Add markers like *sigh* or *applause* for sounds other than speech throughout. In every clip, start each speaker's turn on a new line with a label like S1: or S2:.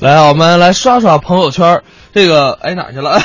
S1: 来，我们来刷刷朋友圈儿。这个，哎，哪儿去了？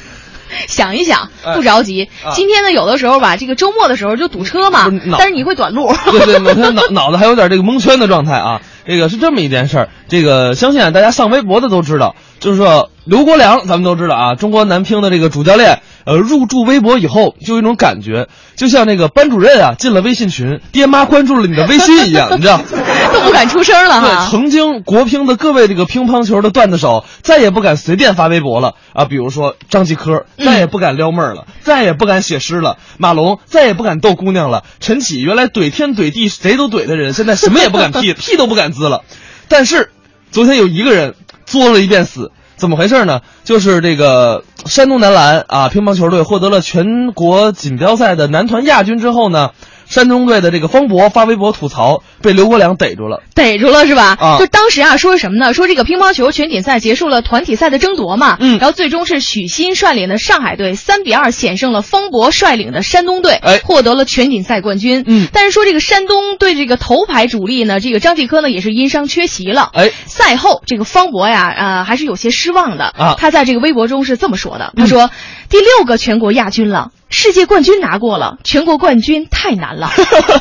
S1: *laughs*
S2: 想一想，
S1: 哎
S2: 不着急。
S1: 啊
S2: 今天呢，有的时候吧，这个周末的时候就堵车嘛
S1: 是，
S2: 但是你会短路。
S1: 对 *laughs* 对，每天脑脑子还有点这个蒙圈的状态啊。这个是这么一件事儿，这个相信啊，大家上微博的都知道，就是说刘国梁，咱们都知道啊，中国男乒的这个主教练，呃，入驻微博以后，就有一种感觉，就像那个班主任啊进了微信群，爹妈关注了你的微信一样，你知道。*laughs*
S2: 都不敢出声了
S1: 对，
S2: 哈。
S1: 曾经国乒的各位这个乒乓球的段子手再也不敢随便发微博了啊，比如说张继科
S2: 嗯
S1: 再也不敢撩妹儿了，再也不敢写诗了，马龙再也不敢逗姑娘了，陈启原来怼天怼地谁都怼的人，现在什么也不敢屁，屁都不敢滋了。但是昨天有一个人作了一遍死。怎么回事呢？就是这个山东男篮啊，乒乓球队获得了全国锦标赛的男团亚军之后呢，山东队的这个方博发微博吐槽，被刘国梁逮住了。
S2: 逮住了是吧？
S1: 啊
S2: 就当时啊，说什么呢？说这个乒乓球全锦赛结束了团体赛的争夺嘛，
S1: 嗯
S2: 然后最终是许昕率领的上海队三比二险胜了方博率领的山东队，
S1: 哎
S2: 获得了全锦赛冠军。
S1: 嗯
S2: 但是说这个山东队这个头牌主力呢，这个张继科呢也是因伤缺席了。
S1: 哎，
S2: 赛后这个方博呀，呃，还是有些失望的
S1: 啊
S2: 他在这个微博中是这么说的：他说，第六个全国亚军了。世界冠军拿过了，全国冠军太难了。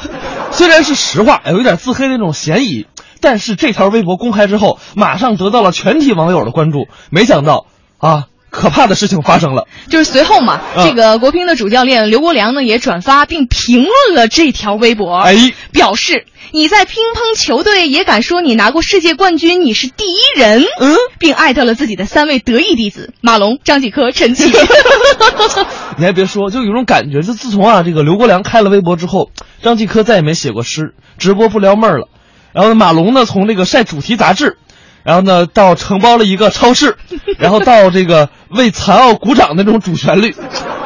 S2: *laughs*
S1: 虽然是实话，有一点自黑的那种嫌疑，但是这条微博公开之后，马上得到了全体网友的关注。没想到啊，可怕的事情发生了。
S2: 就是随后嘛，
S1: 嗯
S2: 这个国乒的主教练刘国梁呢也转发并评论了这条微博，
S1: 哎，
S2: 表示你在乒乓球队也敢说你拿过世界冠军，你是第一人，
S1: 嗯，
S2: 并艾特了自己的三位得意弟子马龙、张继科、陈启。*laughs* *laughs*
S1: 你还别说，就有种感觉，就自从啊这个刘国梁开了微博之后，张继科再也没写过诗，直播不撩妹儿了。然后呢，马龙呢从这个晒主题杂志，然后呢到承包了一个超市，*laughs* 然后到这个为残奥鼓掌的那种主旋律，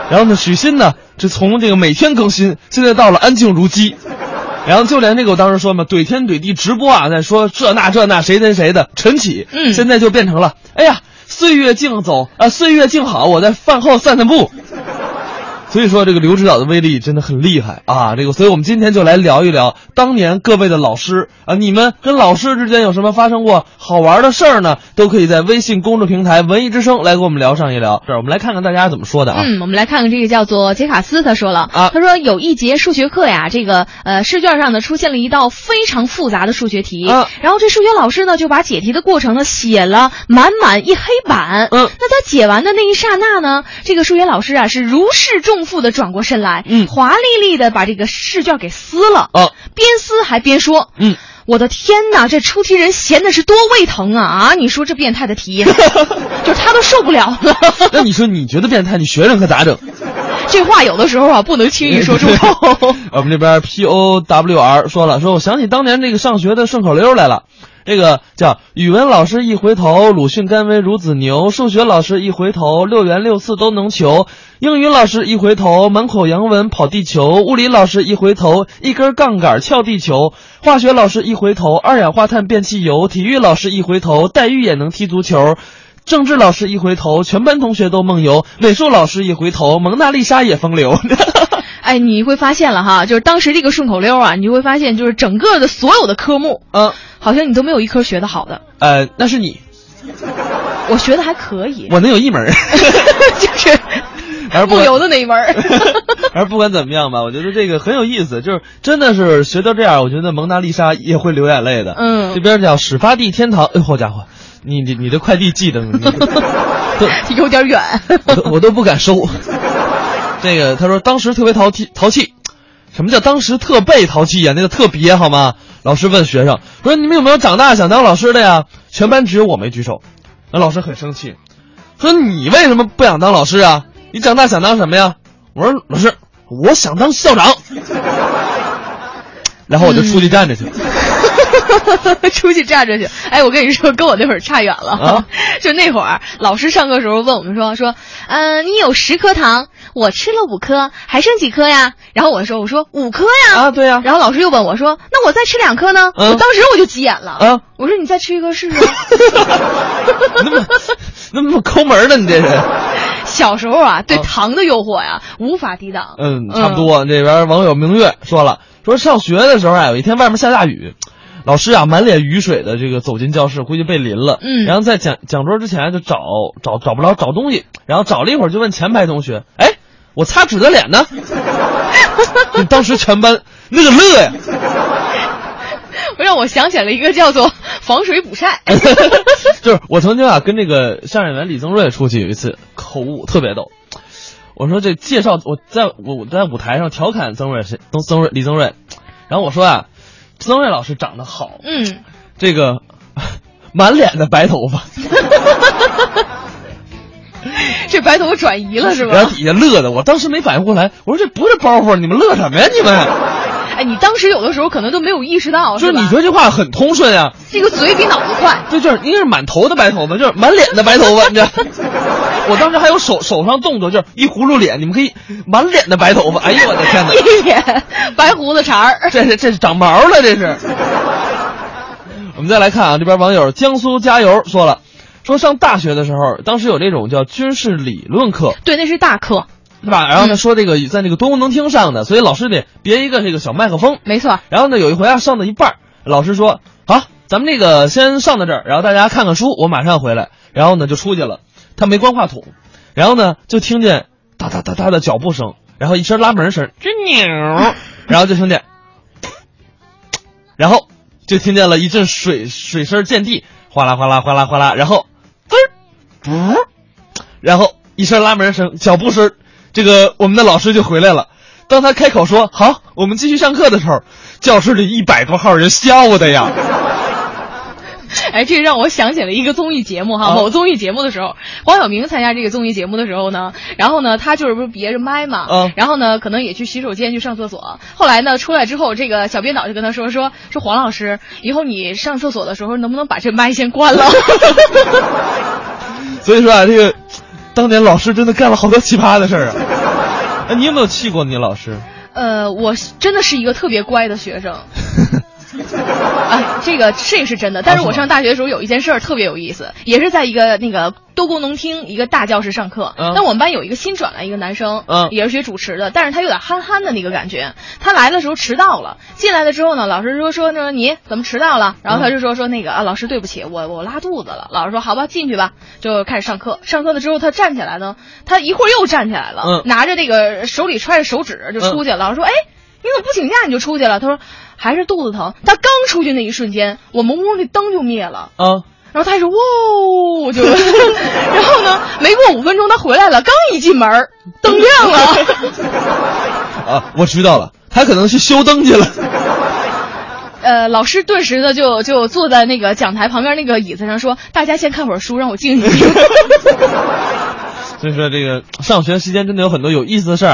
S1: 然后呢许昕呢就从这个每天更新，现在到了安静如鸡。然后就连这个我当时说嘛，怼天怼地直播啊，在说这那这那谁谁谁的晨起，
S2: 嗯
S1: 现在就变成了，哎呀，岁月静走啊，岁月静好，我在饭后散散步。所以说，这个刘指导的威力真的很厉害啊！这个，所以我们今天就来聊一聊当年各位的老师啊，你们跟老师之间有什么发生过好玩的事儿呢？都可以在微信公众平台“文艺之声”来跟我们聊上一聊。这儿我们来看看大家怎么说的啊。
S2: 嗯，我们来看看这个叫做杰卡斯，他说了
S1: 啊
S2: 他说有一节数学课呀，这个呃试卷上呢出现了一道非常复杂的数学题，
S1: 啊
S2: 然后这数学老师呢就把解题的过程呢写了满满一黑板，
S1: 嗯
S2: 那在解完的那一刹那呢，这个数学老师啊是如释重负的转过身来，
S1: 嗯
S2: 华丽丽的把这个试卷给撕了，
S1: 哦，
S2: 边撕还边说，
S1: 嗯。
S2: 我的天哪，这出题人闲的是多胃疼啊！啊，你说这变态的题，*laughs* 就他都受不了了。*laughs*
S1: 那你说你觉得变态，你学生可咋整？*laughs*
S2: 这话有的时候啊，不能轻易说出口。
S1: 我们这边 P O W R 说了，说我想起当年这个上学的顺口溜来了。这个叫语文老师一回头，鲁迅甘为孺子牛；数学老师一回头，六元六次都能求；英语老师一回头，满口洋文跑地球；物理老师一回头，一根杠杆撬地球；化学老师一回头，二氧化碳变汽油；体育老师一回头，黛玉也能踢足球。政治老师一回头，全班同学都梦游；美术老师一回头，蒙娜丽莎也风流。*laughs*
S2: 哎，你会发现了哈，就是当时这个顺口溜啊，你就会发现，就是整个的所有的科目，
S1: 嗯，
S2: 好像你都没有一科学的好的。
S1: 呃，那是你，
S2: 我学的还可以，*laughs*
S1: 我能有一门，*laughs*
S2: 就是
S1: 而不
S2: 由的那一门。*laughs*
S1: 而不管怎么样吧，我觉得这个很有意思，就是真的是学到这样，我觉得蒙娜丽莎也会流眼泪的。
S2: 嗯
S1: 这边叫始发地天堂，哎，好家伙，你你你的快递寄的，
S2: 有点远。
S1: 我都我都不敢收。这个他说当时特别淘气淘气，什么叫当时特被淘气呀？那个特别好吗？老师问学生说你们有没有长大想当老师的呀？全班只有我没举手，那老师很生气，说你为什么不想当老师啊？你长大想当什么呀？我说老师，我想当校长。然后我就出去站着去了。*laughs*
S2: 出去站着去。哎，我跟你说，跟我那会儿差远了。
S1: 啊 *laughs*
S2: 就那会儿，老师上课时候问我们说说，嗯、你有十颗糖，我吃了五颗，还剩几颗呀？然后我说我说五颗呀。
S1: 啊，对呀、
S2: 然后老师又问我说：“那我再吃两颗呢？”
S1: 嗯
S2: 我当时我就急眼了。
S1: 啊
S2: 我说：“你再吃一颗试试。*laughs*
S1: 那么那么抠门呢？你这人。”
S2: 小时候啊，对糖的诱惑呀，无法抵挡。
S1: 嗯，差不多。这边网友明月说了，说上学的时候啊，有一天外面下大雨，老师啊满脸雨水的这个走进教室，估计被淋了。
S2: 嗯
S1: 然后在讲讲桌之前就找找找不着找东西，然后找了一会儿就问前排同学：“哎，我擦纸的脸呢？” *laughs* 就当时全班那个乐呀，
S2: 让我想起了一个叫做防水补晒。*laughs*
S1: 就是我曾经啊跟这个相声演员李增瑞出去有一次口误特别逗，我说这介绍我在我我在舞台上调侃曾瑞是曾曾瑞李增瑞，然后我说啊，曾瑞老师长得好，
S2: 嗯，
S1: 这个 *laughs* 满脸的白头发，*laughs*
S2: 这白头发转移了是吧？
S1: 然后底下乐的，我当时没反应过来，我说这不是包袱，你们乐什么呀你们？
S2: 哎，你当时有的时候可能都没有意识到，
S1: 就是你觉得这话很通顺啊、
S2: 这个嘴比脑子快。
S1: 对，就是应该是满头的白头发，就是满脸的白头发，你知道？*laughs* 我当时还有手手上动作，就是一葫芦脸，你们可以满脸的白头发。哎呦我的天哪！*laughs*
S2: 一脸白胡子茬儿。*laughs*
S1: 这是这是长毛了，这是。我们再来看啊，这边网友江苏加油说了，说上大学的时候，当时有这种叫军事理论课，
S2: 对，那是大课，
S1: 对吧？然后呢，说这个在那个多功能厅上的，所以老师得别一个这个小麦克风。
S2: 没错。
S1: 然后呢，有一回啊，上到一半儿，老师说：“好，咱们这个先上到这儿，然后大家看看书，我马上回来。”然后呢，就出去了。他没关话筒，然后呢，就听见哒哒哒哒的脚步声，然后一声拉门声，吱扭，*laughs* 然后就听见，然后就听见了一阵水水声溅地，哗啦哗啦哗啦哗啦，然后滋然后一声拉门声，脚步声，这个我们的老师就回来了。当他开口说“好，我们继续上课”的时候，教室里一百多号人笑的呀。*laughs*
S2: 哎，这让我想起了一个综艺节目哈，
S1: 啊
S2: 某综艺节目的时候，黄晓明参加这个综艺节目的时候呢，然后呢，他就是不是别着麦嘛，
S1: 嗯
S2: 然后呢，可能也去洗手间去上厕所。后来呢，出来之后，这个小编导就跟他说说说黄老师，以后你上厕所的时候能不能把这麦先关了？*laughs*
S1: 所以说啊，这个当年老师真的干了好多奇葩的事儿啊。*laughs* 哎，你有没有气过你老师？
S2: 呃，我真的是一个特别乖的学生。哎，这个这个是真的，但是我上大学的时候有一件事儿特别有意思，也是在一个那个多功能厅一个大教室上课。
S1: 嗯
S2: 那我们班有一个新转来一个男生，
S1: 嗯
S2: 也是学主持的，但是他有点憨憨的那个感觉。他来的时候迟到了，进来了之后呢，老师说说那你怎么迟到了？然后他就说说那个啊，老师对不起，我我拉肚子了。老师说好吧，进去吧，就开始上课。上课了之后，他站起来呢，他一会儿又站起来了，
S1: 嗯
S2: 拿着那个手里揣着手纸就出去了。老师说哎。你怎么不请假你就出去了？他说还是肚子疼。他刚出去那一瞬间，我们屋那灯就灭了。
S1: 啊，
S2: 然后他说：“哇！”就，*laughs* 然后呢，没过五分钟他回来了，刚一进门，灯亮了。*laughs*
S1: 啊，我知道了，他可能去修灯去了。
S2: 呃，老师顿时的就就坐在那个讲台旁边那个椅子上说：“大家先看会儿书，让我静一静。*laughs*
S1: 所以说，这个上学期间真的有很多有意思的事儿啊。